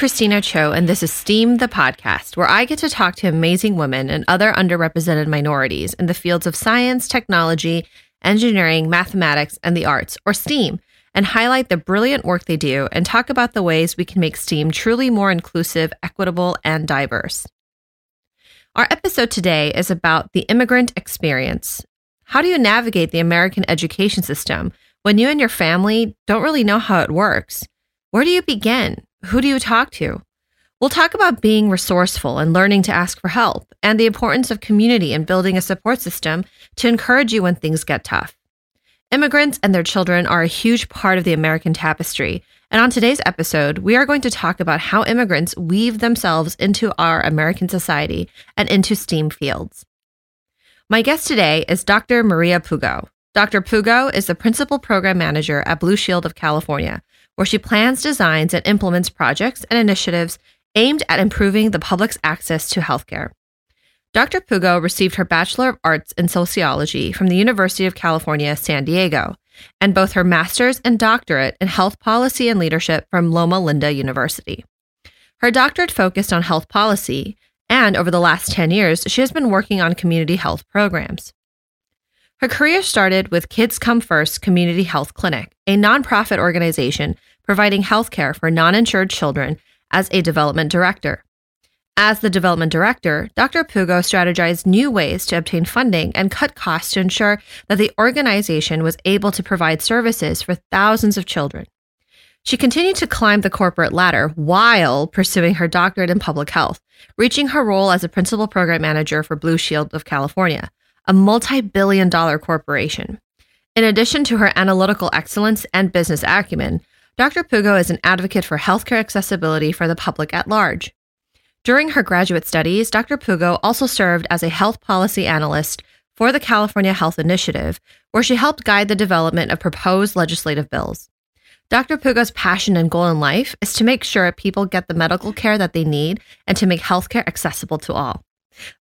Christina Cho, and this is STEAM, the podcast, where I get to talk to amazing women and other underrepresented minorities in the fields of science, technology, engineering, mathematics, and the arts, or STEAM, and highlight the brilliant work they do and talk about the ways we can make STEAM truly more inclusive, equitable, and diverse. Our episode today is about the immigrant experience. How do you navigate the American education system when you and your family don't really know how it works? Where do you begin? Who do you talk to? We'll talk about being resourceful and learning to ask for help, and the importance of community and building a support system to encourage you when things get tough. Immigrants and their children are a huge part of the American tapestry, and on today's episode, we are going to talk about how immigrants weave themselves into our American society and into STEAM fields. My guest today is Dr. Maria Pugo. Dr. Pugo is the principal program manager at Blue Shield of California, where she plans, designs, and implements projects and initiatives aimed at improving the public's access to healthcare. Dr. Pugo received her Bachelor of Arts in Sociology from the University of California, San Diego, and both her master's and doctorate in health policy and leadership from Loma Linda University. Her doctorate focused on health policy, and over the last 10 years, she has been working on community health programs. Her career started with Kids Come First Community Health Clinic, a nonprofit organization providing healthcare for non insured children as a development director. As the development director, Dr. Pugo strategized new ways to obtain funding and cut costs to ensure that the organization was able to provide services for thousands of children. She continued to climb the corporate ladder while pursuing her doctorate in public health, reaching her role as a principal program manager for Blue Shield of California, a multi billion dollar corporation. In addition to her analytical excellence and business acumen, Dr. Pugo is an advocate for healthcare accessibility for the public at large. During her graduate studies, Dr. Pugo also served as a health policy analyst for the California Health Initiative, where she helped guide the development of proposed legislative bills. Dr. Pugo's passion and goal in life is to make sure people get the medical care that they need and to make healthcare accessible to all.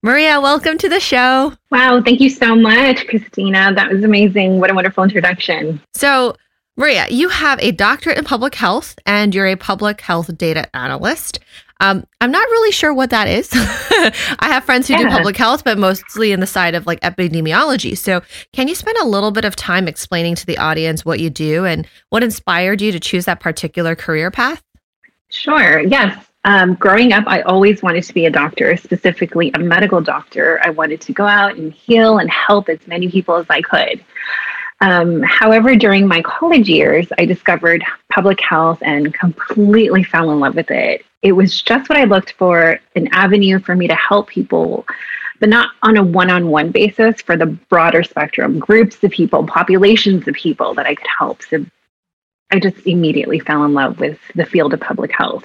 Maria, welcome to the show. Wow, thank you so much, Christina. That was amazing. What a wonderful introduction. So, Maria, you have a doctorate in public health and you're a public health data analyst. Um, I'm not really sure what that is. I have friends who yeah. do public health, but mostly in the side of like epidemiology. So, can you spend a little bit of time explaining to the audience what you do and what inspired you to choose that particular career path? Sure. Yes. Um, growing up, I always wanted to be a doctor, specifically a medical doctor. I wanted to go out and heal and help as many people as I could. Um, however, during my college years, I discovered public health and completely fell in love with it. It was just what I looked for an avenue for me to help people, but not on a one on one basis for the broader spectrum, groups of people, populations of people that I could help. So I just immediately fell in love with the field of public health.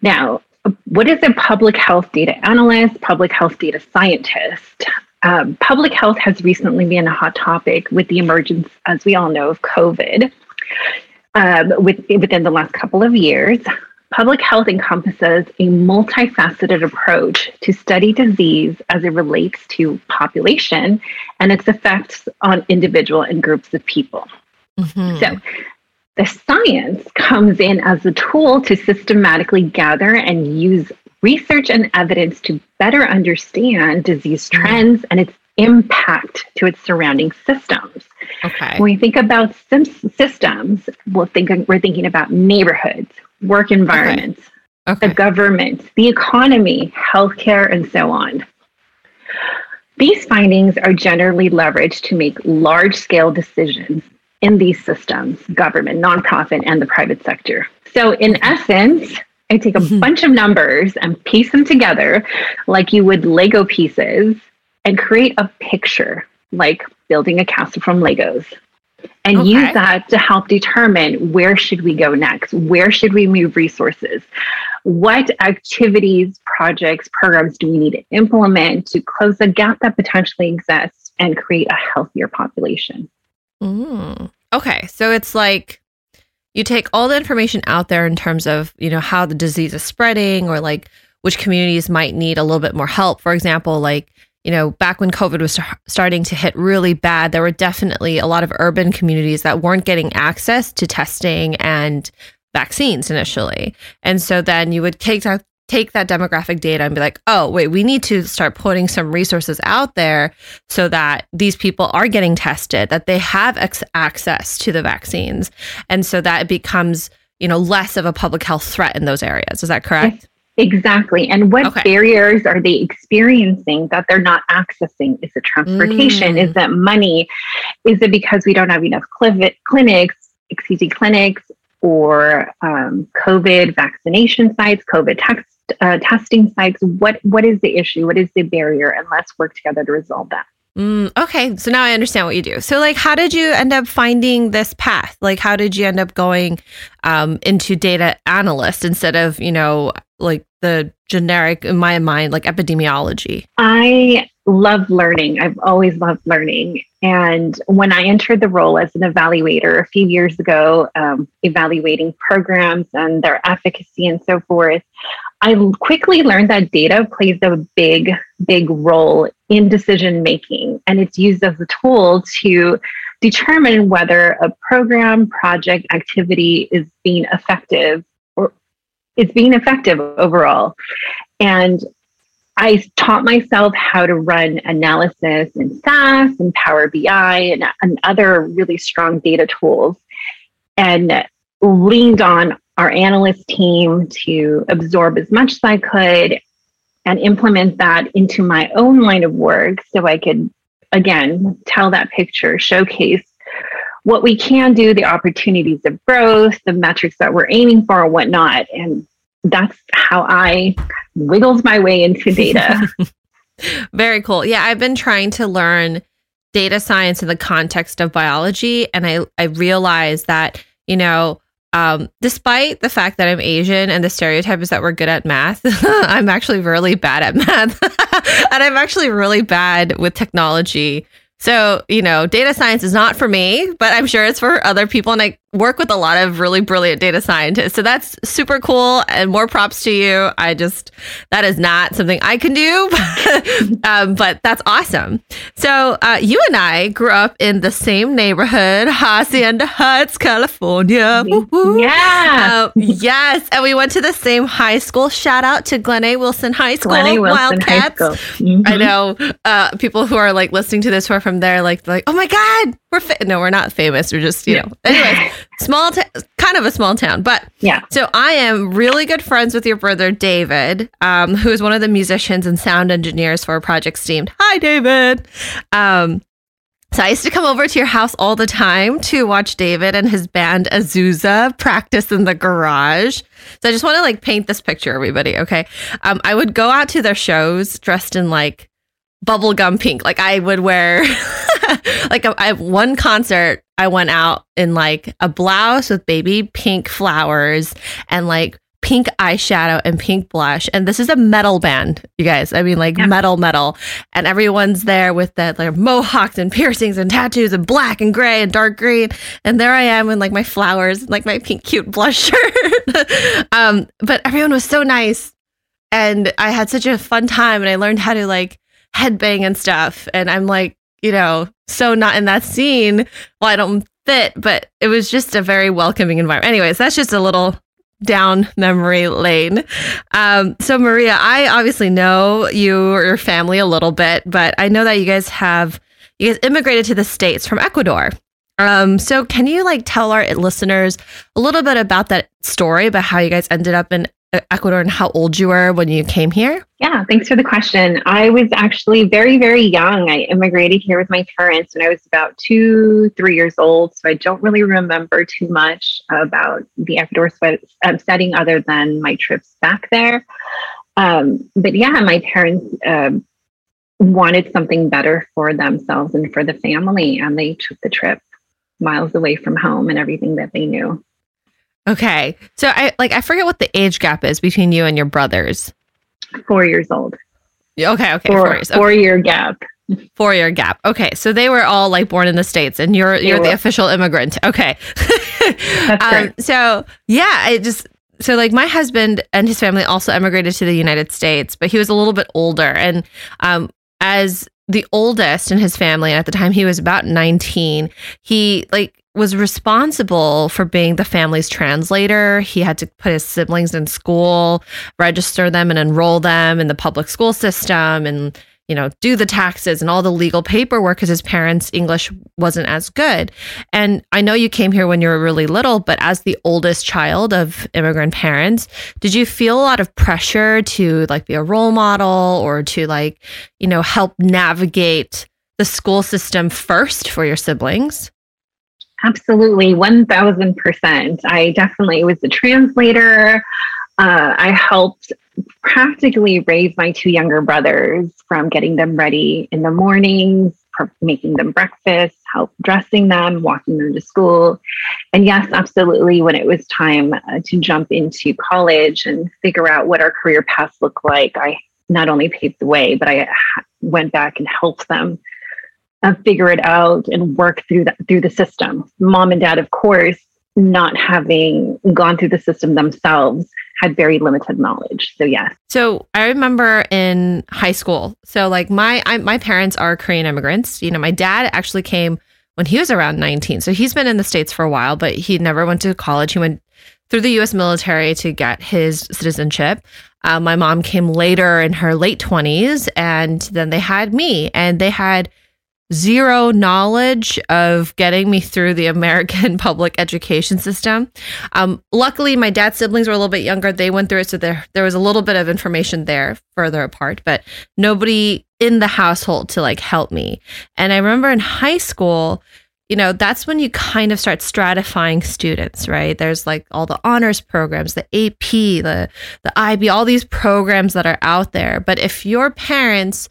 Now, what is a public health data analyst, public health data scientist? Um, public health has recently been a hot topic with the emergence, as we all know, of COVID um, with, within the last couple of years. Public health encompasses a multifaceted approach to study disease as it relates to population and its effects on individual and groups of people. Mm-hmm. So, the science comes in as a tool to systematically gather and use research and evidence to better understand disease mm-hmm. trends and its impact to its surrounding systems. Okay. When we think about systems, we'll think, we're thinking about neighborhoods, work environments, okay. Okay. the government, the economy, healthcare, and so on. These findings are generally leveraged to make large scale decisions in these systems government, nonprofit, and the private sector. So, in essence, I take a mm-hmm. bunch of numbers and piece them together like you would Lego pieces and create a picture like building a castle from Legos and okay. use that to help determine where should we go next where should we move resources what activities projects programs do we need to implement to close the gap that potentially exists and create a healthier population mm. okay so it's like you take all the information out there in terms of you know how the disease is spreading or like which communities might need a little bit more help for example like you know back when covid was starting to hit really bad there were definitely a lot of urban communities that weren't getting access to testing and vaccines initially. And so then you would take that take that demographic data and be like, oh, wait, we need to start putting some resources out there so that these people are getting tested, that they have ex- access to the vaccines. And so that it becomes, you know, less of a public health threat in those areas. Is that correct? Exactly. And what okay. barriers are they experiencing that they're not accessing? Is it transportation? Mm. Is it money? Is it because we don't have enough clinics, excuse me, clinics or um, COVID vaccination sites, COVID text, uh, testing sites? What What is the issue? What is the barrier? And let's work together to resolve that. Mm, okay, so now I understand what you do. So, like, how did you end up finding this path? Like, how did you end up going um, into data analyst instead of, you know, like the generic, in my mind, like epidemiology? I love learning. I've always loved learning. And when I entered the role as an evaluator a few years ago, um, evaluating programs and their efficacy and so forth, I quickly learned that data plays a big, big role in decision making. And it's used as a tool to determine whether a program, project, activity is being effective or it's being effective overall. And I taught myself how to run analysis in SAS and Power BI and, and other really strong data tools and leaned on our analyst team to absorb as much as I could and implement that into my own line of work so I could, again, tell that picture, showcase what we can do, the opportunities of growth, the metrics that we're aiming for, whatnot. And that's how I wiggled my way into data. Very cool. Yeah, I've been trying to learn data science in the context of biology, and I I realized that you know. Um, despite the fact that I'm Asian and the stereotype is that we're good at math, I'm actually really bad at math. and I'm actually really bad with technology. So, you know, data science is not for me, but I'm sure it's for other people. And I work with a lot of really brilliant data scientists. So that's super cool and more props to you. I just, that is not something I can do, um, but that's awesome. So uh, you and I grew up in the same neighborhood, Hacienda Heights, California. Yeah. Uh, yes. And we went to the same high school. Shout out to Glen A. Wilson High School. Glen A. Wilson Wildcats. High School. Mm-hmm. I know uh, people who are like listening to this who are from there, like, like, oh my God, we're fa-. no, we're not famous. We're just, you know, anyways small, t- kind of a small town, but yeah. So I am really good friends with your brother David, um, who is one of the musicians and sound engineers for Project Steamed. Hi, David. Um, so I used to come over to your house all the time to watch David and his band Azusa practice in the garage. So I just want to like paint this picture, everybody. Okay. Um, I would go out to their shows dressed in like bubblegum pink. Like I would wear like I have one concert I went out in like a blouse with baby pink flowers and like pink eyeshadow and pink blush. And this is a metal band, you guys. I mean, like yeah. metal, metal. And everyone's there with that like mohawks and piercings and tattoos and black and gray and dark green. And there I am in like my flowers, like my pink, cute blush shirt. um, but everyone was so nice. And I had such a fun time and I learned how to like headbang and stuff. And I'm like, you know, so not in that scene. Well, I don't fit, but it was just a very welcoming environment. Anyways, that's just a little down memory lane. Um, so, Maria, I obviously know you or your family a little bit, but I know that you guys have you guys immigrated to the states from Ecuador. Um, so, can you like tell our listeners a little bit about that story about how you guys ended up in Ecuador and how old you were when you came here? Yeah, thanks for the question. I was actually very, very young. I immigrated here with my parents when I was about two, three years old. So I don't really remember too much about the Ecuador um, setting other than my trips back there. Um, but yeah, my parents uh, wanted something better for themselves and for the family, and they took the trip miles away from home and everything that they knew. Okay. So I like I forget what the age gap is between you and your brothers. Four years old. Okay, okay. Four, four years. Okay. Four year gap. Four year gap. Okay. So they were all like born in the States and you're they you're were. the official immigrant. Okay. That's um, so yeah, I just so like my husband and his family also emigrated to the United States, but he was a little bit older. And um as the oldest in his family. And at the time he was about 19, he like was responsible for being the family's translator. He had to put his siblings in school, register them and enroll them in the public school system and you know, do the taxes and all the legal paperwork because his parents' English wasn't as good. And I know you came here when you were really little, but as the oldest child of immigrant parents, did you feel a lot of pressure to like be a role model or to like, you know, help navigate the school system first for your siblings? Absolutely, 1000%. I definitely was the translator. Uh, I helped practically raise my two younger brothers from getting them ready in the mornings, making them breakfast, help dressing them, walking them to school. And yes, absolutely, when it was time uh, to jump into college and figure out what our career paths look like, I not only paved the way, but I went back and helped them uh, figure it out and work through that through the system. Mom and dad, of course, not having gone through the system themselves had very limited knowledge. So yes. So I remember in high school. So like my I, my parents are Korean immigrants. You know, my dad actually came when he was around 19. So he's been in the states for a while, but he never went to college. He went through the U.S. military to get his citizenship. Uh, my mom came later in her late 20s, and then they had me, and they had zero knowledge of getting me through the American public education system. Um, luckily, my dad's siblings were a little bit younger. They went through it, so there there was a little bit of information there further apart, but nobody in the household to like help me. And I remember in high school, you know, that's when you kind of start stratifying students, right? There's like all the honors programs, the AP, the the IB, all these programs that are out there. But if your parents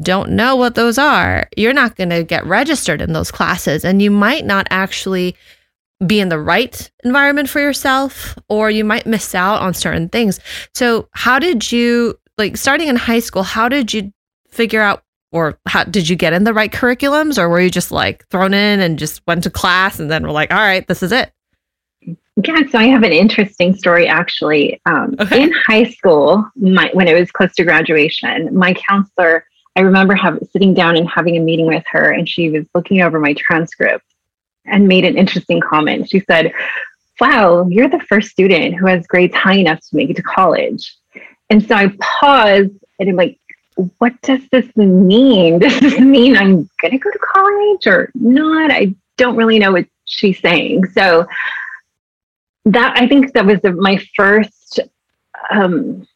don't know what those are, you're not going to get registered in those classes and you might not actually be in the right environment for yourself or you might miss out on certain things. So, how did you like starting in high school, how did you figure out or how did you get in the right curriculums or were you just like thrown in and just went to class and then we're like, all right, this is it? Yeah, so I have an interesting story actually. Um, okay. In high school, my, when it was close to graduation, my counselor I remember have, sitting down and having a meeting with her, and she was looking over my transcript and made an interesting comment. She said, Wow, you're the first student who has grades high enough to make it to college. And so I paused and I'm like, what does this mean? Does this mean I'm going to go to college or not? I don't really know what she's saying. So that I think that was the, my first um,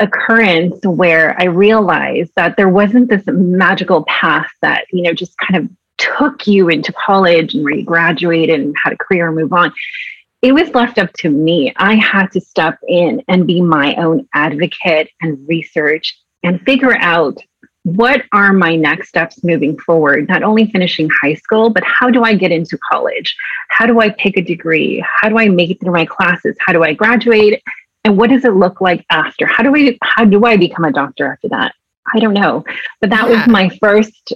occurrence where I realized that there wasn't this magical path that, you know, just kind of took you into college and where you graduated and had a career and move on. It was left up to me. I had to step in and be my own advocate and research and figure out what are my next steps moving forward not only finishing high school but how do i get into college how do i pick a degree how do i make it through my classes how do i graduate and what does it look like after? How do we how do i become a doctor after that? I don't know. But that yeah. was my first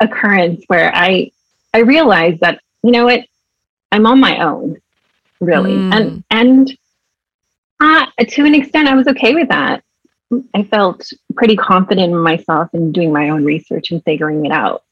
occurrence where i i realized that you know what? I'm on my own really. Mm. and and uh, to an extent i was okay with that. I felt pretty confident in myself and doing my own research and figuring it out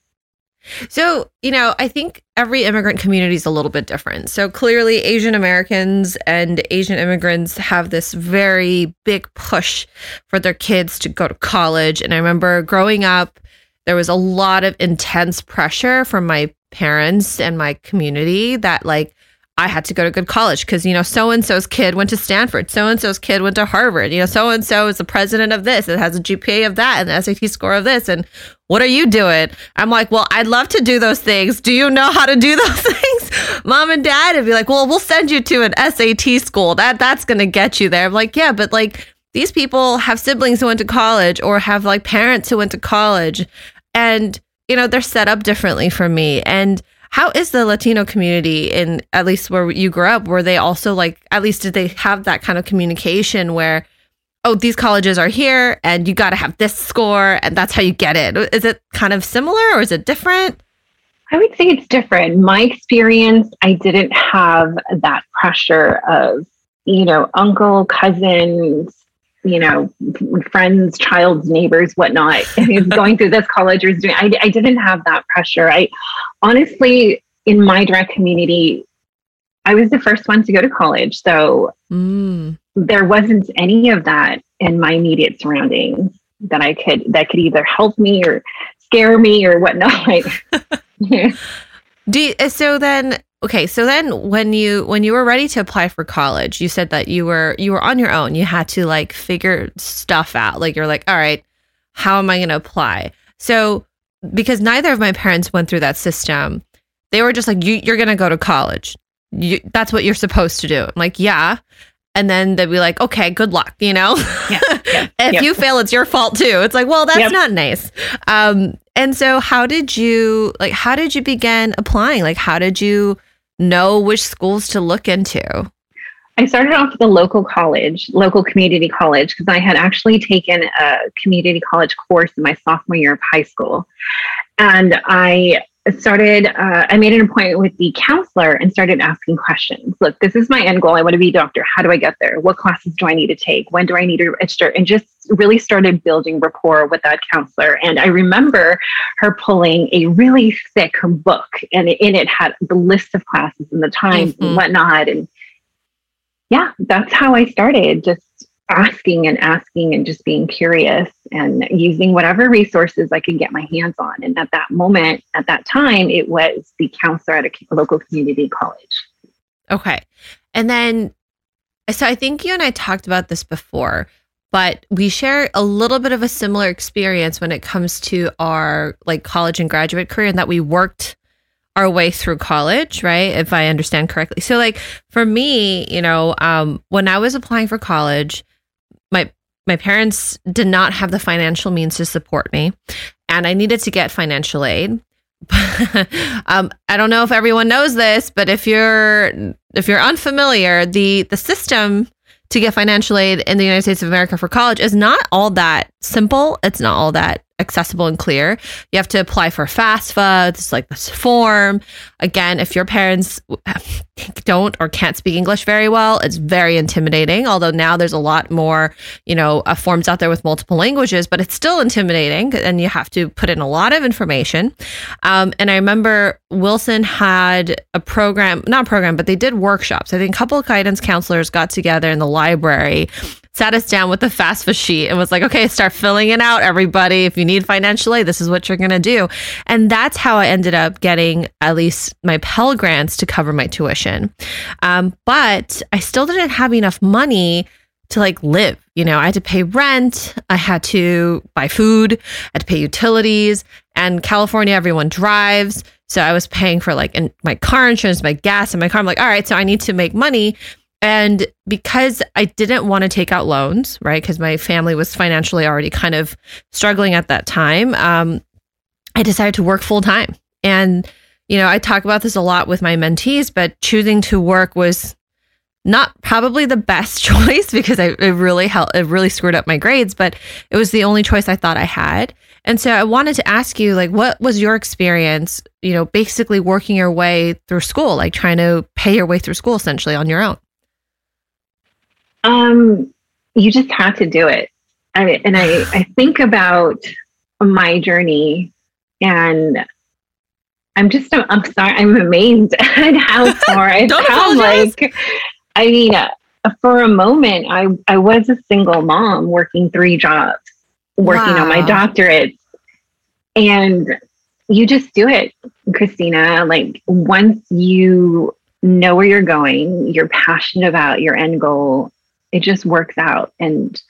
so, you know, I think every immigrant community is a little bit different. So clearly, Asian Americans and Asian immigrants have this very big push for their kids to go to college. And I remember growing up, there was a lot of intense pressure from my parents and my community that, like, I had to go to good college because, you know, so and so's kid went to Stanford. So and so's kid went to Harvard. You know, so and so is the president of this. It has a GPA of that and the SAT score of this. And what are you doing? I'm like, well, I'd love to do those things. Do you know how to do those things? Mom and dad would be like, well, we'll send you to an SAT school. That that's gonna get you there. I'm like, yeah, but like these people have siblings who went to college or have like parents who went to college, and you know they're set up differently from me. And how is the Latino community in at least where you grew up? Were they also like at least did they have that kind of communication where oh, these colleges are here and you got to have this score and that's how you get it. Is it kind of similar or is it different? I would say it's different. My experience, I didn't have that pressure of, you know, uncle, cousins you know, friends, child's neighbors, whatnot, going through this college or is doing. I, I didn't have that pressure. I honestly, in my direct community, I was the first one to go to college, so mm. there wasn't any of that in my immediate surroundings that I could that could either help me or scare me or whatnot. Do you, so then okay so then when you when you were ready to apply for college you said that you were you were on your own. You had to like figure stuff out. Like you're like all right how am i going to apply? So because neither of my parents went through that system they were just like you, you're going to go to college. You, that's what you're supposed to do. I'm like yeah. And then they'd be like okay good luck you know? Yeah, yeah, if yep. you fail it's your fault too. It's like well that's yep. not nice. Um and so how did you like how did you begin applying like how did you know which schools to look into? I started off with a local college, local community college, because I had actually taken a community college course in my sophomore year of high school. And I started, uh, I made an appointment with the counselor and started asking questions. Look, this is my end goal. I want to be a doctor. How do I get there? What classes do I need to take? When do I need to register? And just really started building rapport with that counselor. And I remember her pulling a really thick book, and in it had the list of classes and the times mm-hmm. and whatnot. And yeah, that's how I started. Just asking and asking and just being curious and using whatever resources I could get my hands on. And at that moment, at that time, it was the counselor at a local community college. Okay. And then, so I think you and I talked about this before, but we share a little bit of a similar experience when it comes to our like college and graduate career and that we worked our way through college, right? If I understand correctly. So like for me, you know, um, when I was applying for college, my parents did not have the financial means to support me and I needed to get financial aid. um, I don't know if everyone knows this, but if you're if you're unfamiliar, the the system to get financial aid in the United States of America for college is not all that simple. It's not all that accessible and clear. You have to apply for FAFSA. It's like this form. Again, if your parents don't or can't speak English very well, it's very intimidating. Although now there's a lot more, you know, uh, forms out there with multiple languages, but it's still intimidating and you have to put in a lot of information. Um, and I remember Wilson had a program, not program, but they did workshops. I think a couple of guidance counselors got together in the library sat us down with the FAFSA sheet and was like, okay, start filling it out, everybody. If you need financial aid, this is what you're going to do. And that's how I ended up getting at least my Pell Grants to cover my tuition. Um, but I still didn't have enough money to like live. You know, I had to pay rent, I had to buy food, I had to pay utilities. And California, everyone drives. So I was paying for like in my car insurance, my gas, and my car. I'm like, all right, so I need to make money and because I didn't want to take out loans, right? Because my family was financially already kind of struggling at that time, um, I decided to work full time. And, you know, I talk about this a lot with my mentees, but choosing to work was not probably the best choice because I, it really helped, it really screwed up my grades, but it was the only choice I thought I had. And so I wanted to ask you, like, what was your experience, you know, basically working your way through school, like trying to pay your way through school essentially on your own? Um, you just had to do it. I, and I, I think about my journey and I'm just, I'm sorry, I'm amazed at how far I've come. Like, I mean, uh, for a moment, I, I was a single mom working three jobs, working wow. on my doctorate. And you just do it, Christina. Like, once you know where you're going, you're passionate about your end goal, it just works out. And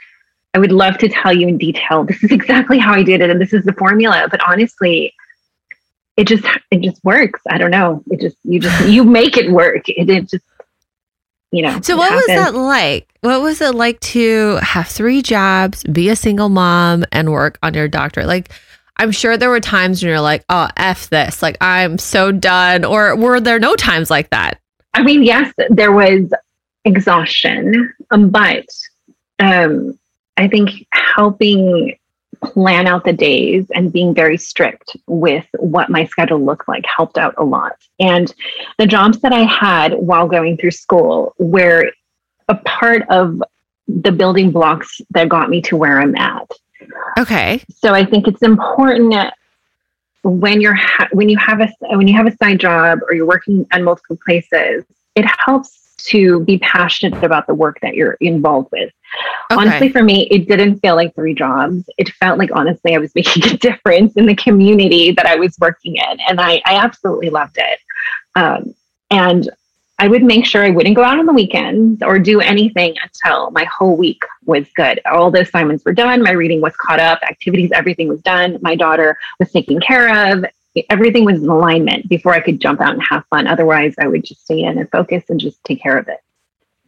I would love to tell you in detail, this is exactly how I did it and this is the formula. But honestly, it just it just works. I don't know. It just you just you make it work. It, it just you know. So what happens. was that like? What was it like to have three jobs, be a single mom, and work on your doctorate? Like I'm sure there were times when you're like, oh, F this, like I'm so done. Or were there no times like that? I mean, yes, there was exhaustion, um, but um, I think helping plan out the days and being very strict with what my schedule looked like helped out a lot. And the jobs that I had while going through school were a part of the building blocks that got me to where I'm at. Okay. So I think it's important when you're ha- when you have a when you have a side job or you're working on multiple places, it helps to be passionate about the work that you're involved with. Okay. Honestly, for me, it didn't feel like three jobs. It felt like honestly I was making a difference in the community that I was working in, and I, I absolutely loved it. Um, and I would make sure I wouldn't go out on the weekends or do anything until my whole week was good. All the assignments were done, my reading was caught up, activities, everything was done. My daughter was taken care of. Everything was in alignment before I could jump out and have fun. Otherwise, I would just stay in and focus and just take care of it.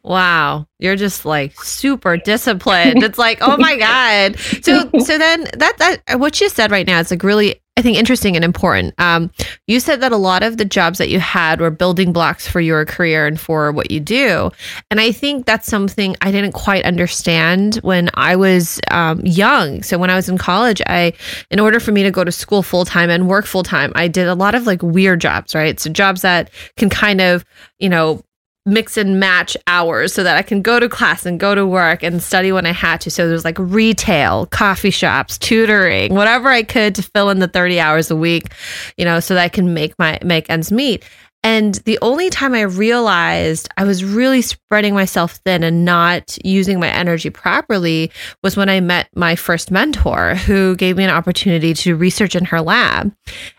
Wow, you're just like super disciplined. It's like, oh my god. So, so then that that what you said right now is like really, I think, interesting and important. Um, you said that a lot of the jobs that you had were building blocks for your career and for what you do, and I think that's something I didn't quite understand when I was um, young. So when I was in college, I, in order for me to go to school full time and work full time, I did a lot of like weird jobs, right? So jobs that can kind of, you know mix and match hours so that I can go to class and go to work and study when I had to. So there's like retail, coffee shops, tutoring, whatever I could to fill in the 30 hours a week, you know, so that I can make my make ends meet. And the only time I realized I was really spreading myself thin and not using my energy properly was when I met my first mentor who gave me an opportunity to research in her lab.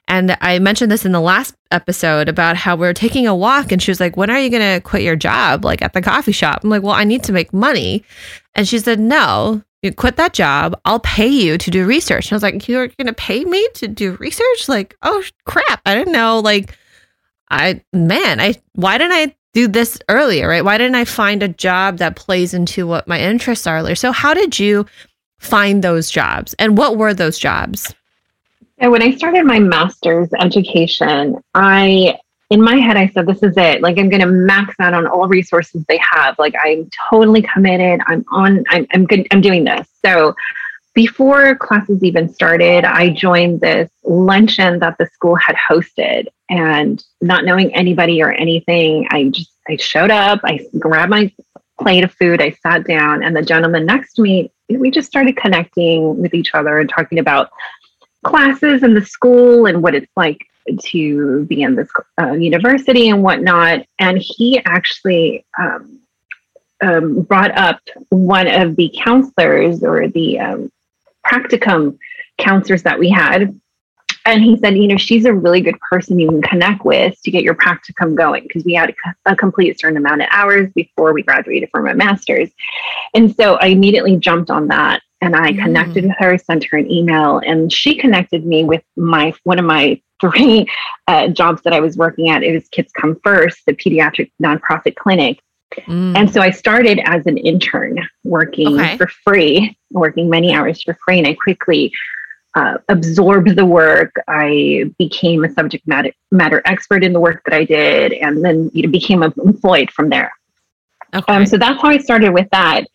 And I mentioned this in the last episode about how we are taking a walk and she was like, When are you going to quit your job? Like at the coffee shop. I'm like, Well, I need to make money. And she said, No, you quit that job. I'll pay you to do research. And I was like, You're going to pay me to do research? Like, oh crap. I didn't know. Like, I man, I why didn't I do this earlier, right? Why didn't I find a job that plays into what my interests are earlier? So how did you find those jobs and what were those jobs? And when I started my master's education, I in my head I said this is it. Like I'm going to max out on all resources they have. Like I'm totally committed. I'm on I'm I'm good I'm doing this. So before classes even started, I joined this luncheon that the school had hosted. And not knowing anybody or anything, I just I showed up, I grabbed my plate of food, I sat down, and the gentleman next to me, we just started connecting with each other and talking about classes and the school and what it's like to be in this uh, university and whatnot. And he actually um, um, brought up one of the counselors or the um, practicum counselors that we had. And he said, you know, she's a really good person you can connect with to get your practicum going because we had a, a complete certain amount of hours before we graduated from a master's. And so I immediately jumped on that and I mm. connected with her, sent her an email, and she connected me with my one of my three uh, jobs that I was working at. It was Kids Come First, the pediatric nonprofit clinic. Mm. And so I started as an intern working okay. for free, working many hours for free. And I quickly uh, absorbed the work. I became a subject matter, matter expert in the work that I did, and then you know, became employed from there. Okay. Um, so that's how I started with that.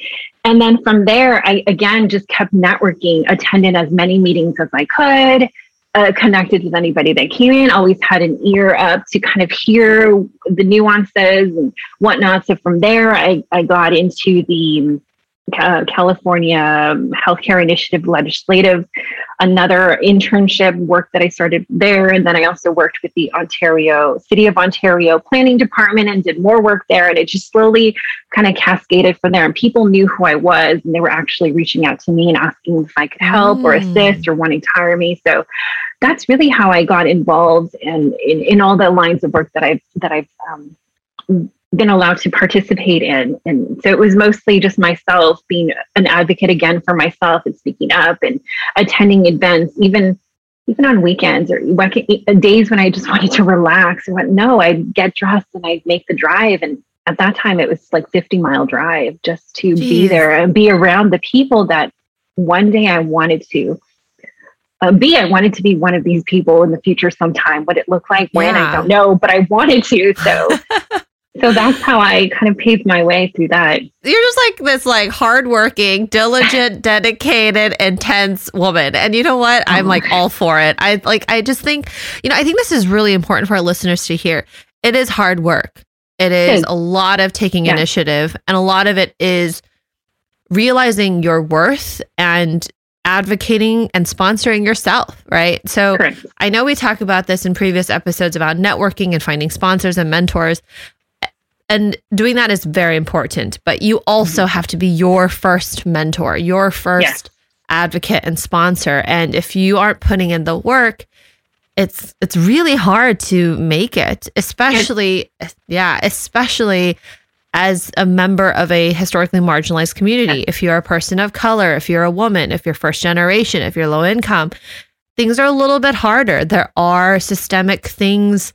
And then from there, I again just kept networking, attended as many meetings as I could, uh, connected with anybody that came in, always had an ear up to kind of hear the nuances and whatnot. So from there, I, I got into the uh, California Healthcare Initiative Legislative, another internship work that I started there. And then I also worked with the Ontario City of Ontario Planning Department and did more work there. And it just slowly kind of cascaded from there. And people knew who I was and they were actually reaching out to me and asking if I could help mm. or assist or wanting to hire me. So that's really how I got involved in, in, in all the lines of work that I've that I've um, been allowed to participate in. And so it was mostly just myself being an advocate again for myself and speaking up and attending events, even even on weekends or days when I just wanted to relax. I went, no, I'd get dressed and I'd make the drive. And at that time, it was like 50 mile drive just to Jeez. be there and be around the people that one day I wanted to uh, be. I wanted to be one of these people in the future sometime. What it looked like when, yeah. I don't know, but I wanted to. So so that's how I kind of paved my way through that. You're just like this like hardworking, diligent, dedicated, intense woman. And you know what? I'm like oh. all for it. I like I just think, you know, I think this is really important for our listeners to hear. It is hard work. It is a lot of taking yeah. initiative and a lot of it is realizing your worth and advocating and sponsoring yourself, right? So Correct. I know we talk about this in previous episodes about networking and finding sponsors and mentors. And doing that is very important, but you also have to be your first mentor, your first Yes. advocate and sponsor. And if you aren't putting in the work, it's it's really hard to make it, especially yeah, especially as a member of a historically marginalized community. If you're a person of color, if you're a woman, if you're first generation, if you're low income, things are a little bit harder. There are systemic things,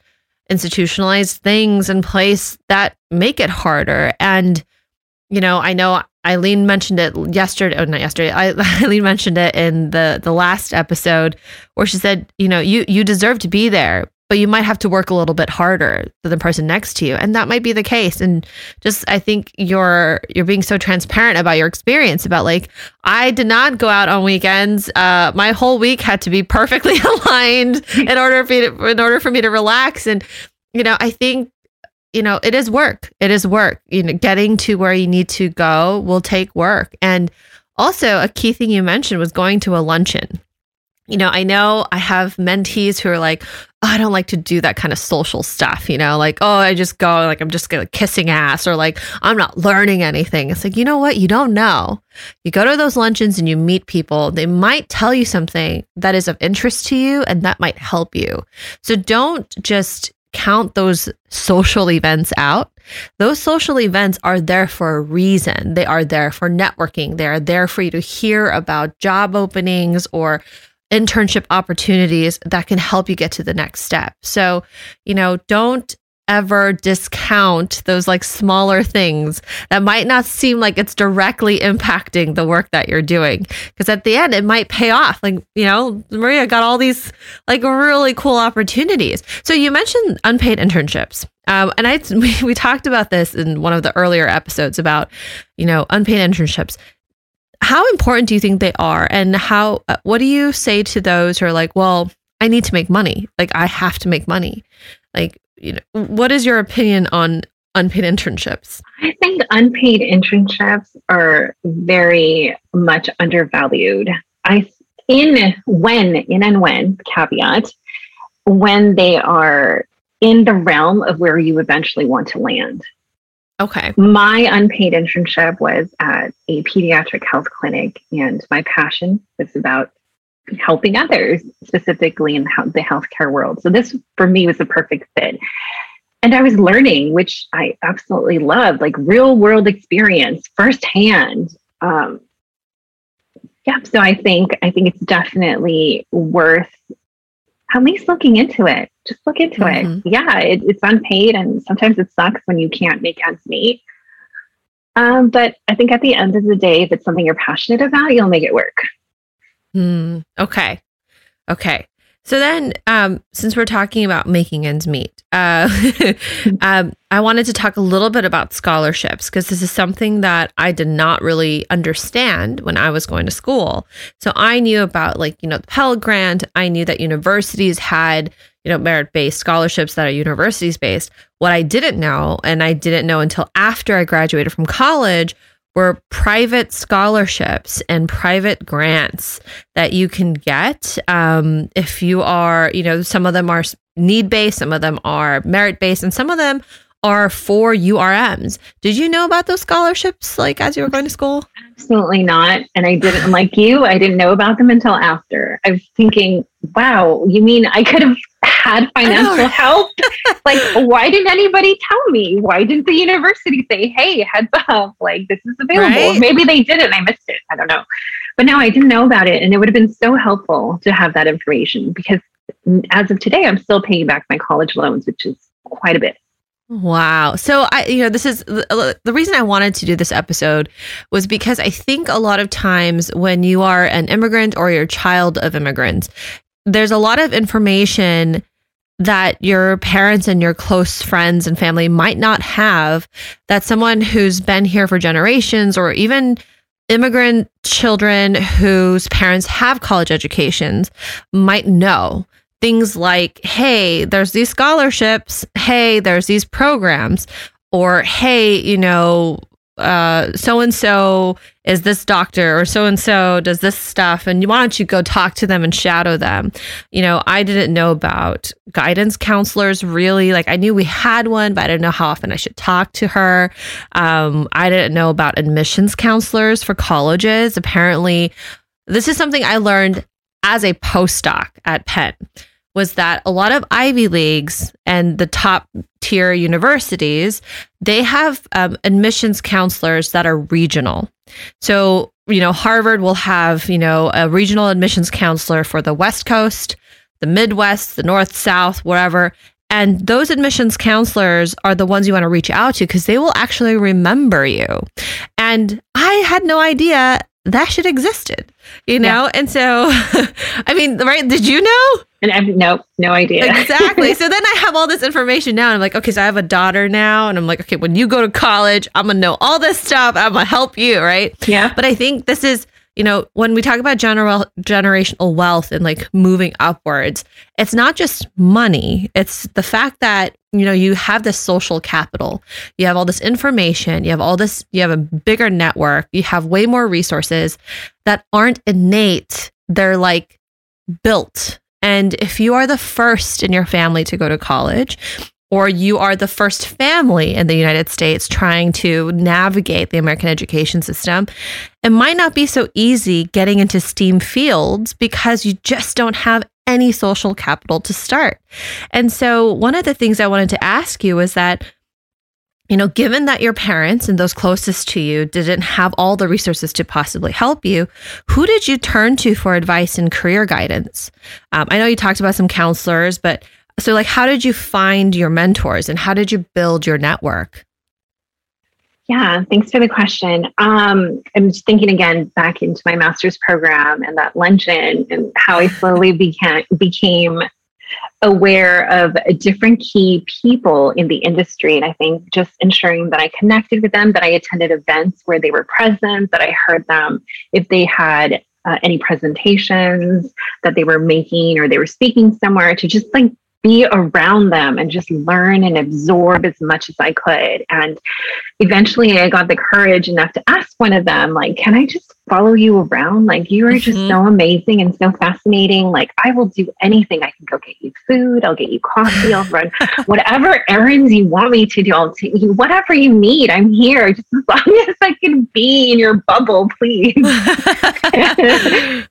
institutionalized things in place that make it harder. And, you know, I know Eileen mentioned it yesterday, oh, not yesterday. Eileen mentioned it in the the last episode where she said, you know, you you deserve to be there, but you might have to work a little bit harder than the person next to you, and that might be the case. And just, I think you're you're being so transparent about your experience about like I did not go out on weekends. Uh, my whole week had to be perfectly aligned in order for me to, in order for me to relax. And you know, I think you know it is work. It is work. You know, getting to where you need to go will take work. And also, a key thing you mentioned was going to a luncheon. You know, I know I have mentees who are like, oh, I don't like to do that kind of social stuff, you know, like, oh, I just go, like, I'm just kissing ass, or like, I'm not learning anything. It's like, you know what? You don't know. You go to those luncheons and you meet people, they might tell you something that is of interest to you and that might help you. So don't just count those social events out. Those social events are there for a reason. They are there for networking. They are there for you to hear about job openings or internship opportunities that can help you get to the next step. So, you know, don't ever discount those like smaller things that might not seem like it's directly impacting the work that you're doing. Because at the end it might pay off. Like you know maria got all these like really cool opportunities. So you mentioned unpaid internships. Um, and i we, we talked about this in one of the earlier episodes about you know unpaid internships how important do you think they are and how uh, what do you say to those who are like well i need to make money like i have to make money like you know what is your opinion on unpaid internships I think unpaid internships are very much undervalued. I in when in and when caveat when they are in the realm of where you eventually want to land. Okay My unpaid internship was at a pediatric health clinic, and my passion was about helping others, specifically in the healthcare world. So, this for me was a perfect fit. And I was learning, which I absolutely loved, like real world experience firsthand. Um, yeah, so I think I think it's definitely worth at least looking into it. Just look into Mhm. it. Yeah, it, it's unpaid, and sometimes it sucks when you can't make ends meet. Um, but I think at the end of the day, if it's something you're passionate about, you'll make it work. Hmm. Okay. Okay. So then, um, since we're talking about making ends meet, uh, um, I wanted to talk a little bit about scholarships because this is something that I did not really understand when I was going to school. So I knew about like you know the Pell Grant. I knew that universities had you know merit based scholarships that are universities based. What I didn't know, and I didn't know until after I graduated from college, were private scholarships and private grants that you can get um, if you are, you know, some of them are need based, some of them are merit based, and some of them are for URMs. Did you know about those scholarships like as you were going to school? Absolutely not. And I didn't, like you, I didn't know about them until after. I was thinking, wow, you mean I could have had financial help? like, why didn't anybody tell me? Why didn't the university say, hey, heads up, like this is available? Right. Maybe they did it and I missed it. I don't know. But now I didn't know about it. And it would have been so helpful to have that information because as of today, I'm still paying back my college loans, which is quite a bit. Wow. So I you know this is the, the reason I wanted to do this episode was because I think a lot of times when you are an immigrant or you're a child of immigrants there's a lot of information that your parents and your close friends and family might not have that someone who's been here for generations or even immigrant children whose parents have college educations might know things like, hey, there's these scholarships. Hey, there's these programs. Or, hey, you know, so and so is this doctor or so and so does this stuff and why don't you go talk to them and shadow them? You know i didn't know about guidance counselors really. Like i knew we had one but i didn't know how often i should talk to her. Um, i didn't know about admissions counselors for colleges. Apparently this is something i learned as a postdoc at penn was that a lot of Ivy Leagues and the top tier universities, they have um, admissions counselors that are regional. So, you know, Harvard will have, you know, a regional admissions counselor for the West Coast, the Midwest, the North, South, wherever. And those admissions counselors are the ones you want to reach out to because they will actually remember you. And I had no idea that shit existed, you know? Yeah. And so, I mean, right? Did you know? And I've no, no idea. exactly. So then I have all this information now. And I'm like, okay, so I have a daughter now. And I'm like, okay, when you go to college, I'm going to know all this stuff. I'm going to help you. Right. Yeah. But I think this is, you know, when we talk about general generational wealth and like moving upwards, it's not just money. It's the fact that, you know, you have this social capital. You have all this information, you have all this, you have a bigger network, you have way more resources that aren't innate. They're like built and if you are the first in your family to go to college, or you are the first family in the United States trying to navigate the American education system, it might not be so easy getting into STEAM fields because you just don't have any social capital to start. And so, one of the things I wanted to ask you is that you know, given that your parents and those closest to you didn't have all the resources to possibly help you, who did you turn to for advice and career guidance? Um, I know you talked about some counselors, but so like, how did you find your mentors and how did you build your network? Yeah, thanks for the question. Um, I'm just thinking again back into my master's program and that luncheon and how I slowly became became aware of different key people in the industry. And I think just ensuring that I connected with them, that I attended events where they were present, that I heard them if they had uh, any presentations that they were making or they were speaking somewhere to just like be around them and just learn and absorb as much as I could. And eventually I got the courage enough to ask one of them, like, can I just follow you around? Like, you are mm-hmm. just so amazing and so fascinating. Like, I will do anything. I can go get you food. I'll get you coffee. I'll run whatever errands you want me to do. I'll take you, whatever you need. I'm here just as long as I can be in your bubble, please.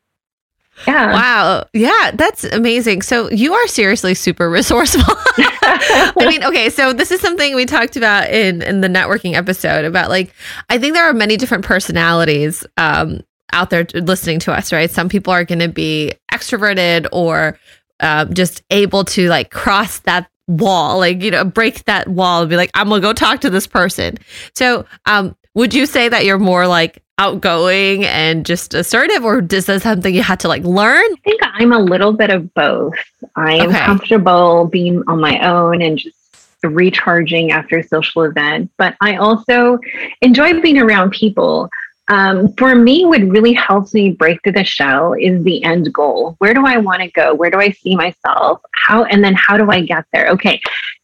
Yeah. Wow. Yeah, that's amazing. So you are seriously super resourceful. I mean, okay, so this is something we talked about in in the networking episode about like I think there are many different personalities um out there listening to us, right? Some people are going to be extroverted or uh, just able to like cross that wall, like you know, break that wall and be like, I'm gonna go talk to this person. So, um, would you say that you're more like outgoing and just assertive, or is that something you had to like learn? I think I'm a little bit of both. I am okay. comfortable being on my own and just recharging after a social event, but I also enjoy being around people. Um, for me, what really helps me break through the shell is the end goal. Where do I want to go? Where do I see myself? How, and then how do I get there? Okay,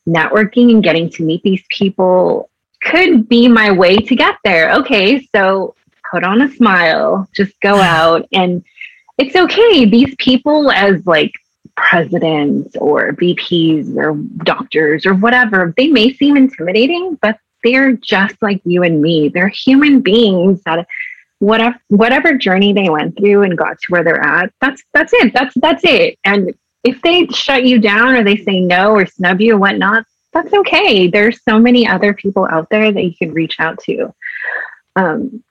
networking and getting to meet these people could be my way to get there. Okay, so put on a smile, just go out and it's okay. These people as like presidents or VPs or doctors or whatever, they may seem intimidating, but they're just like you and me. They're human beings that whatever whatever journey they went through and got to where they're at, that's that's it. That's that's it. And if they shut you down or they say no or snub you or whatnot, that's okay. There's so many other people out there that you can reach out to. Um,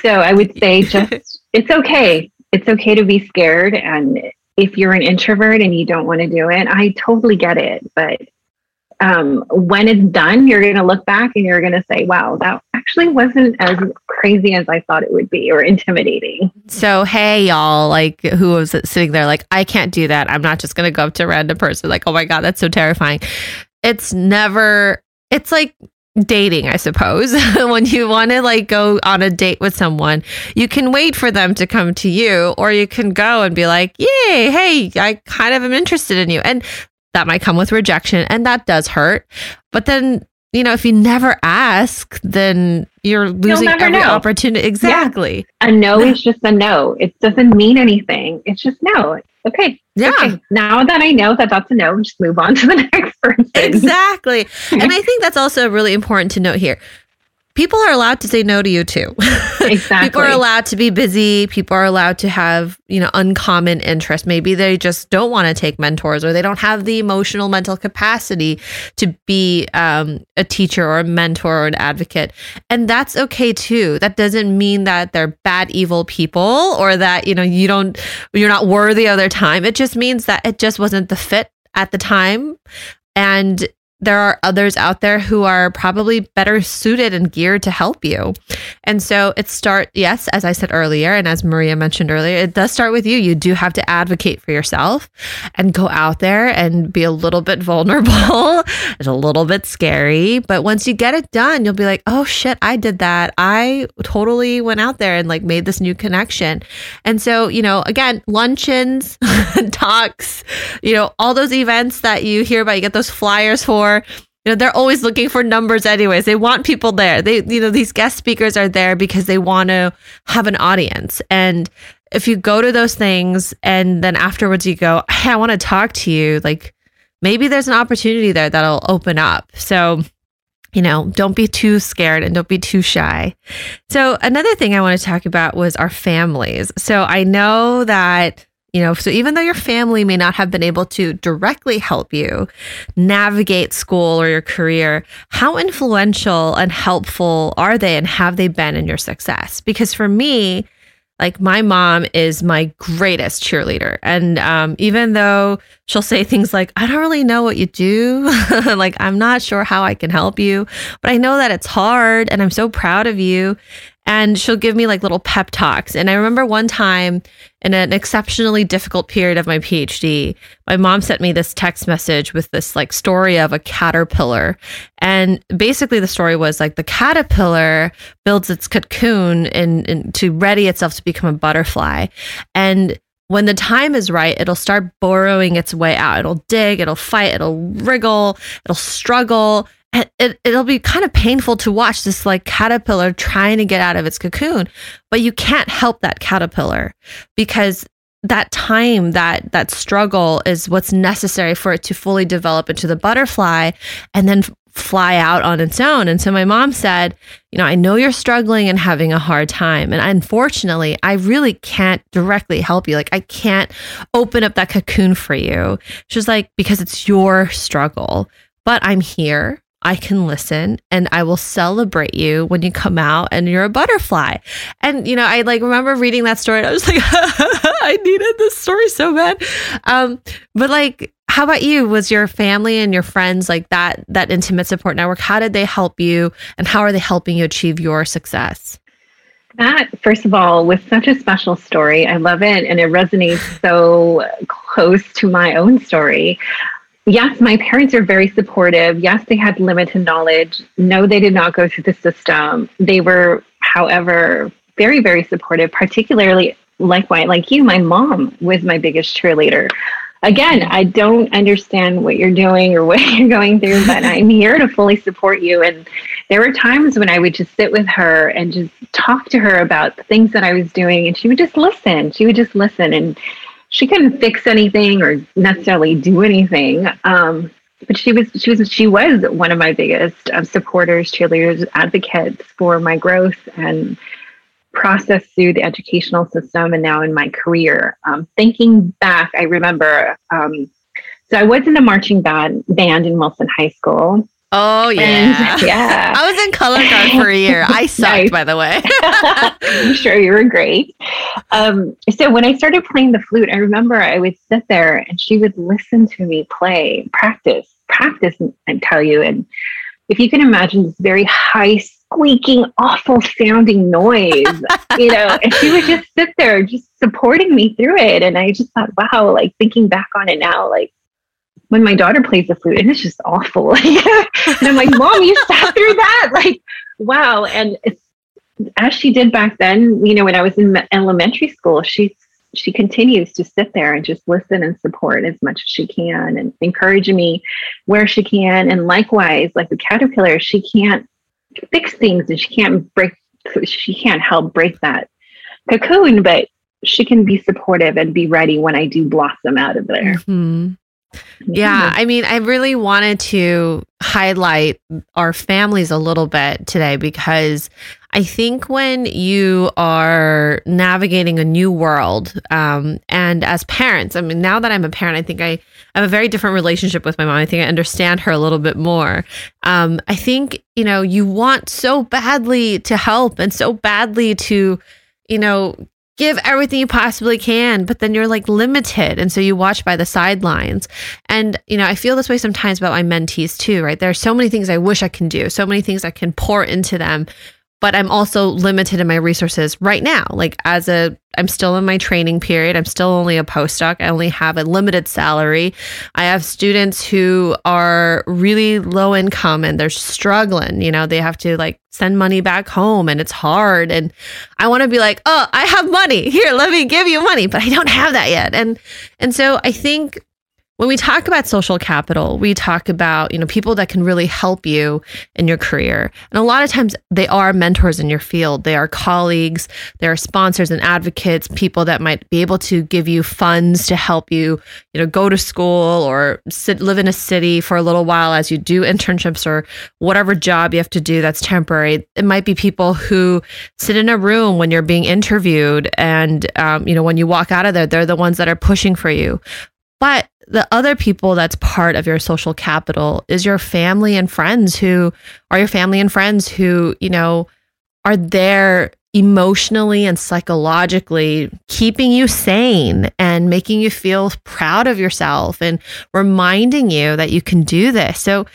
so I would say just it's okay. It's okay to be scared. And if you're an introvert and you don't want to do it, I totally get it. But um, when it's done, you're going to look back and you're going to say, wow, that actually wasn't as crazy as I thought it would be or intimidating. So, hey, y'all, like, who was sitting there, like, I can't do that. I'm not just going to go up to a random person, like, oh my God, that's so terrifying. It's never, it's like dating, I suppose. when you want to like go on a date with someone, you can wait for them to come to you, or you can go and be like, Yay, hey, I kind of am interested in you. And that might come with rejection, and that does hurt. But then you know, if you never ask, then you're losing every know. opportunity. Exactly. Yeah. A no is just a no. It doesn't mean anything. It's just no. Okay. Yeah. Okay. Now that I know that that's a no, just move on to the next person. Exactly. and I think that's also really important to note here people are allowed to say no to you too. Exactly. people are allowed to be busy. People are allowed to have, you know, uncommon interests. Maybe they just don't want to take mentors or they don't have the emotional mental capacity to be um, a teacher or a mentor or an advocate. And that's okay too. That doesn't mean that they're bad, evil people or that, you know, you don't, you're not worthy of their time. It just means that it just wasn't the fit at the time. And there are others out there who are probably better suited and geared to help you. And so it start yes, as I said earlier and as Maria mentioned earlier, it does start with you. You do have to advocate for yourself and go out there and be a little bit vulnerable. it's a little bit scary, but once you get it done, you'll be like, "Oh shit, I did that. I totally went out there and like made this new connection." And so, you know, again, luncheons, talks, you know, all those events that you hear about, you get those flyers for you know they're always looking for numbers anyways they want people there they you know these guest speakers are there because they want to have an audience and if you go to those things and then afterwards you go hey i want to talk to you like maybe there's an opportunity there that'll open up so you know, don't be too scared and don't be too shy. So, another thing I want to talk about was our families. So, I know that you know, so even though your family may not have been able to directly help you navigate school or your career, how influential and helpful are they and have they been in your success? Because for me, like my mom is my greatest cheerleader. And um, even though she'll say things like, I don't really know what you do, like, I'm not sure how I can help you, but I know that it's hard and I'm so proud of you and she'll give me like little pep talks. And I remember one time in an exceptionally difficult period of my PhD, my mom sent me this text message with this like story of a caterpillar. And basically the story was like the caterpillar builds its cocoon in, in to ready itself to become a butterfly. And when the time is right, it'll start burrowing its way out. It'll dig, it'll fight, it'll wriggle, it'll struggle, it, it'll be kind of painful to watch this like caterpillar trying to get out of its cocoon but you can't help that caterpillar because that time that that struggle is what's necessary for it to fully develop into the butterfly and then fly out on its own. And so my mom said you know i know you're struggling and having a hard time and unfortunately i really can't directly help you. Like i can't open up that cocoon for you. She's like because it's your struggle but i'm here I can listen and I will celebrate you when you come out and you're a butterfly. And, you know, I like remember reading that story and I was like, I needed this story so bad. Um, but like, how about you? Was your family and your friends like that, that intimate support network? How did they help you and how are they helping you achieve your success? That, first of all, was such a special story. I love it. And it resonates so close to my own story yes, my parents are very supportive. Yes, they had limited knowledge. No, they did not go through the system. They were, however, very, very supportive, particularly like my, like you, my mom was my biggest cheerleader. Again, I don't understand what you're doing or what you're going through, but I'm here to fully support you. And there were times when I would just sit with her and just talk to her about the things that I was doing, and she would just listen. She would just listen. And she couldn't fix anything or necessarily do anything. Um, but she was she was she was one of my biggest um, supporters, cheerleaders, advocates for my growth and process through the educational system and now in my career. Um, thinking back, I remember. Um, so I was in a marching band band in Wilson High School, Oh yeah, and, yeah. I was in color guard for a year. I sucked, nice. by the way. I'm sure you were great. Um, so when I started playing the flute, I remember I would sit there and she would listen to me play, practice, practice, and tell you. And if you can imagine this very high, squeaking, awful sounding noise, you know, and she would just sit there, just supporting me through it. And I just thought, wow, like thinking back on it now, like when my daughter plays the flute and it's just awful. and I'm like, Mom, you sat through that? Like, wow. And as she did back then, you know, when I was in elementary school, she she continues to sit there and just listen and support as much as she can and encourage me where she can. And likewise, like the caterpillar, she can't fix things and she can't break, she can't help break that cocoon, but she can be supportive and be ready when I do blossom out of there. Mm-hmm. Yeah, I mean, I really wanted to highlight our families a little bit today because I think when you are navigating a new world, um, and as parents, I mean, now that I'm a parent, I think I, I have a very different relationship with my mom. I think I understand her a little bit more. Um, I think, you know, you want so badly to help and so badly to, you know, give everything you possibly can, but then you're like limited. And so you watch by the sidelines. And, you know, I feel this way sometimes about my mentees too, right? There are so many things I wish I can do, so many things I can pour into them but I'm also limited in my resources right now. Like as a I'm still in my training period. I'm still only a postdoc. I only have a limited salary. I have students who are really low income and they're struggling. You know, they have to like send money back home and it's hard. And I want to be like, oh, I have money. Here, let me give you money. But I don't have that yet. And and so I think when we talk about social capital, we talk about, you know, people that can really help you in your career. And a lot of times they are mentors in your field. They are colleagues, they are sponsors and advocates, people that might be able to give you funds to help you, you know, go to school or sit live in a city for a little while as you do internships or whatever job you have to do that's temporary. It might be people who sit in a room when you're being interviewed and um, you know, when you walk out of there, they're the ones that are pushing for you. But the other people that's part of your social capital is your family and friends who are your family and friends who, you know, are there emotionally and psychologically keeping you sane and making you feel proud of yourself and reminding you that you can do this. So,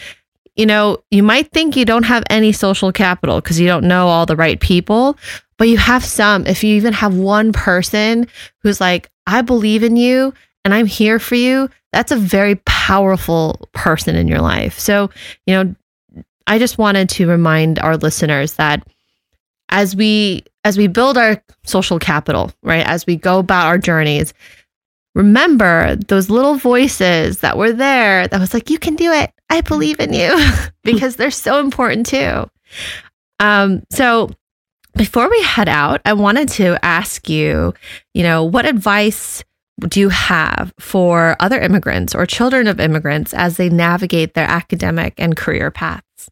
you know, you might think you don't have any social capital because you don't know all the right people, but you have some. If you even have one person who's like, I believe in you and I'm here for you, that's a very powerful person in your life. So, you know, I just wanted to remind our listeners that as we as we build our social capital, right? As we go about our journeys, remember those little voices that were there that was like, you can do it. I believe in you because they're so important too. Um, so before we head out, I wanted to ask you, you know, what advice do you have for other immigrants or children of immigrants as they navigate their academic and career paths?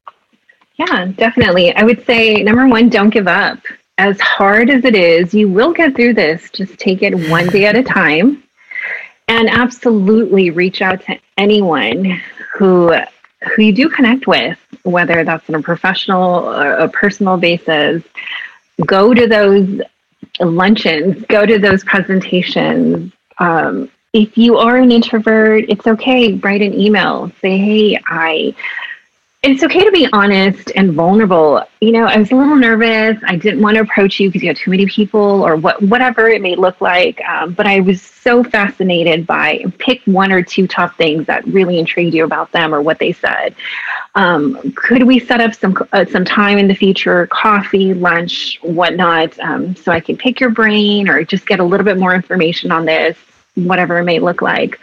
Yeah, definitely. I would say number one, don't give up. As hard as it is, you will get through this. Just take it one day at a time. And absolutely reach out to anyone who who you do connect with, whether that's on a professional or a personal basis. Go to those luncheons, go to those presentations, um, if you are an introvert, it's okay. Write an email. Say, hey, I. It's okay to be honest and vulnerable. You know, I was a little nervous. I didn't want to approach you because you had too many people or what, whatever it may look like. Um, but I was so fascinated by pick one or two top things that really intrigued you about them or what they said. Um, could we set up some uh, some time in the future, coffee, lunch, whatnot, um, so I can pick your brain or just get a little bit more information on this, whatever it may look like.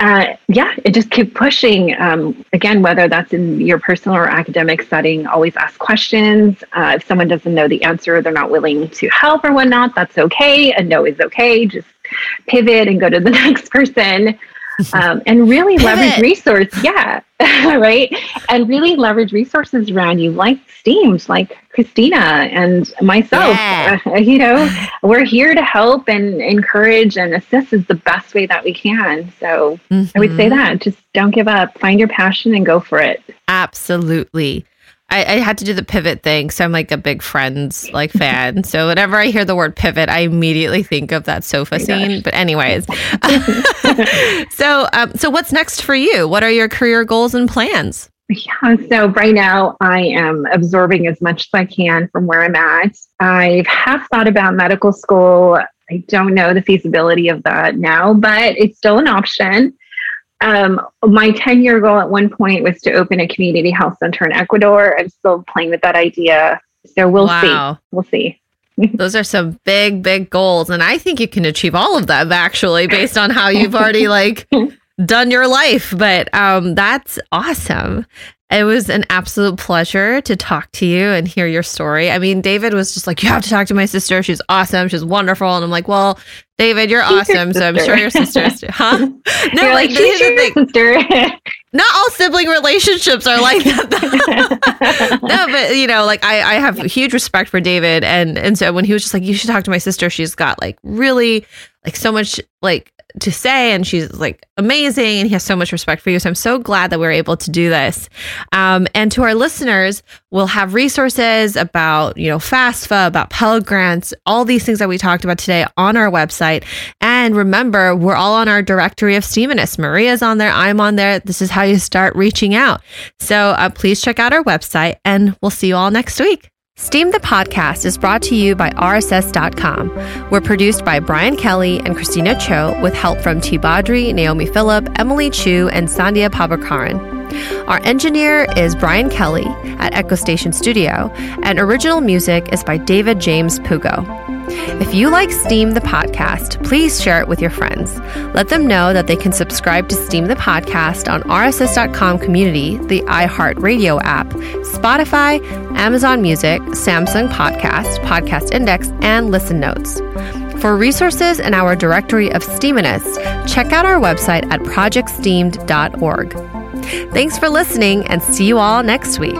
Uh, yeah, it just keep pushing. Um, again, whether that's in your personal or academic setting, always ask questions. Uh, if someone doesn't know the answer, they're not willing to help or whatnot, that's okay. A no is okay. Just pivot and go to the next person um, and really leverage resource. Yeah, right. And really leverage resources around you, like Steamed, like Christina and myself. Yeah. Uh, you know, we're here to help and encourage and assist is the best way that we can. So mm-hmm. I would say mm-hmm. that just don't give up. Find your passion and go for it. Absolutely. I, I, had to do the pivot thing, so I'm like a big Friends like fan. so whenever I hear the word pivot, I immediately think of that sofa oh scene. Gosh. But anyways, so um, so what's next for you? What are your career goals and plans? Yeah, so right now I am absorbing as much as I can from where I'm at. I have thought about medical school. I don't know the feasibility of that now, but it's still an option. Um, my 10 year goal at one point was to open a community health center in Ecuador. I'm still playing with that idea. So we'll wow. see. We'll see. Those are some big, big goals. And I think you can achieve all of them actually, based on how you've already like done your life. But um, that's awesome. It was an absolute pleasure to talk to you and hear your story. I mean, David was just like, You have to talk to my sister. She's awesome. She's wonderful. And I'm like, Well, David, you're She's awesome. So I'm sure your sister's, huh? No, you're like, like the thing. Sister. Not all sibling relationships are like that. no, but you know, like I, I have huge respect for David. And, and so when he was just like, You should talk to my sister, she's got like really like so much like to say and she's like amazing and he has so much respect for you. So i'm so glad that we are able to do this. Um, and to our listeners we'll have resources about you know fafsa about pell grants all these things that we talked about today on our website. And remember we're all on our directory of steaminists maria's on there. I'm on there. This is how you start reaching out. So uh, please check out our website and we'll see you all next week Steam the Podcast is brought to you by RSS.com. We're produced by Brian Kelly and Christina Cho with help from T. Badri, Naomi Phillip, Emily Chu, and Sandhya Prabhakaran. Our engineer is Brian Kelly at Echo Station Studio, and original music is by David James Pugo. If you like Steam the podcast, please share it with your friends. Let them know that they can subscribe to Steam the podcast on RSS.com community, the iHeartRadio app, Spotify, Amazon Music, Samsung Podcast, Podcast Index, and Listen Notes. For resources and our directory of Steaminists, check out our website at projectsteamed.org. Thanks for listening and see you all next week.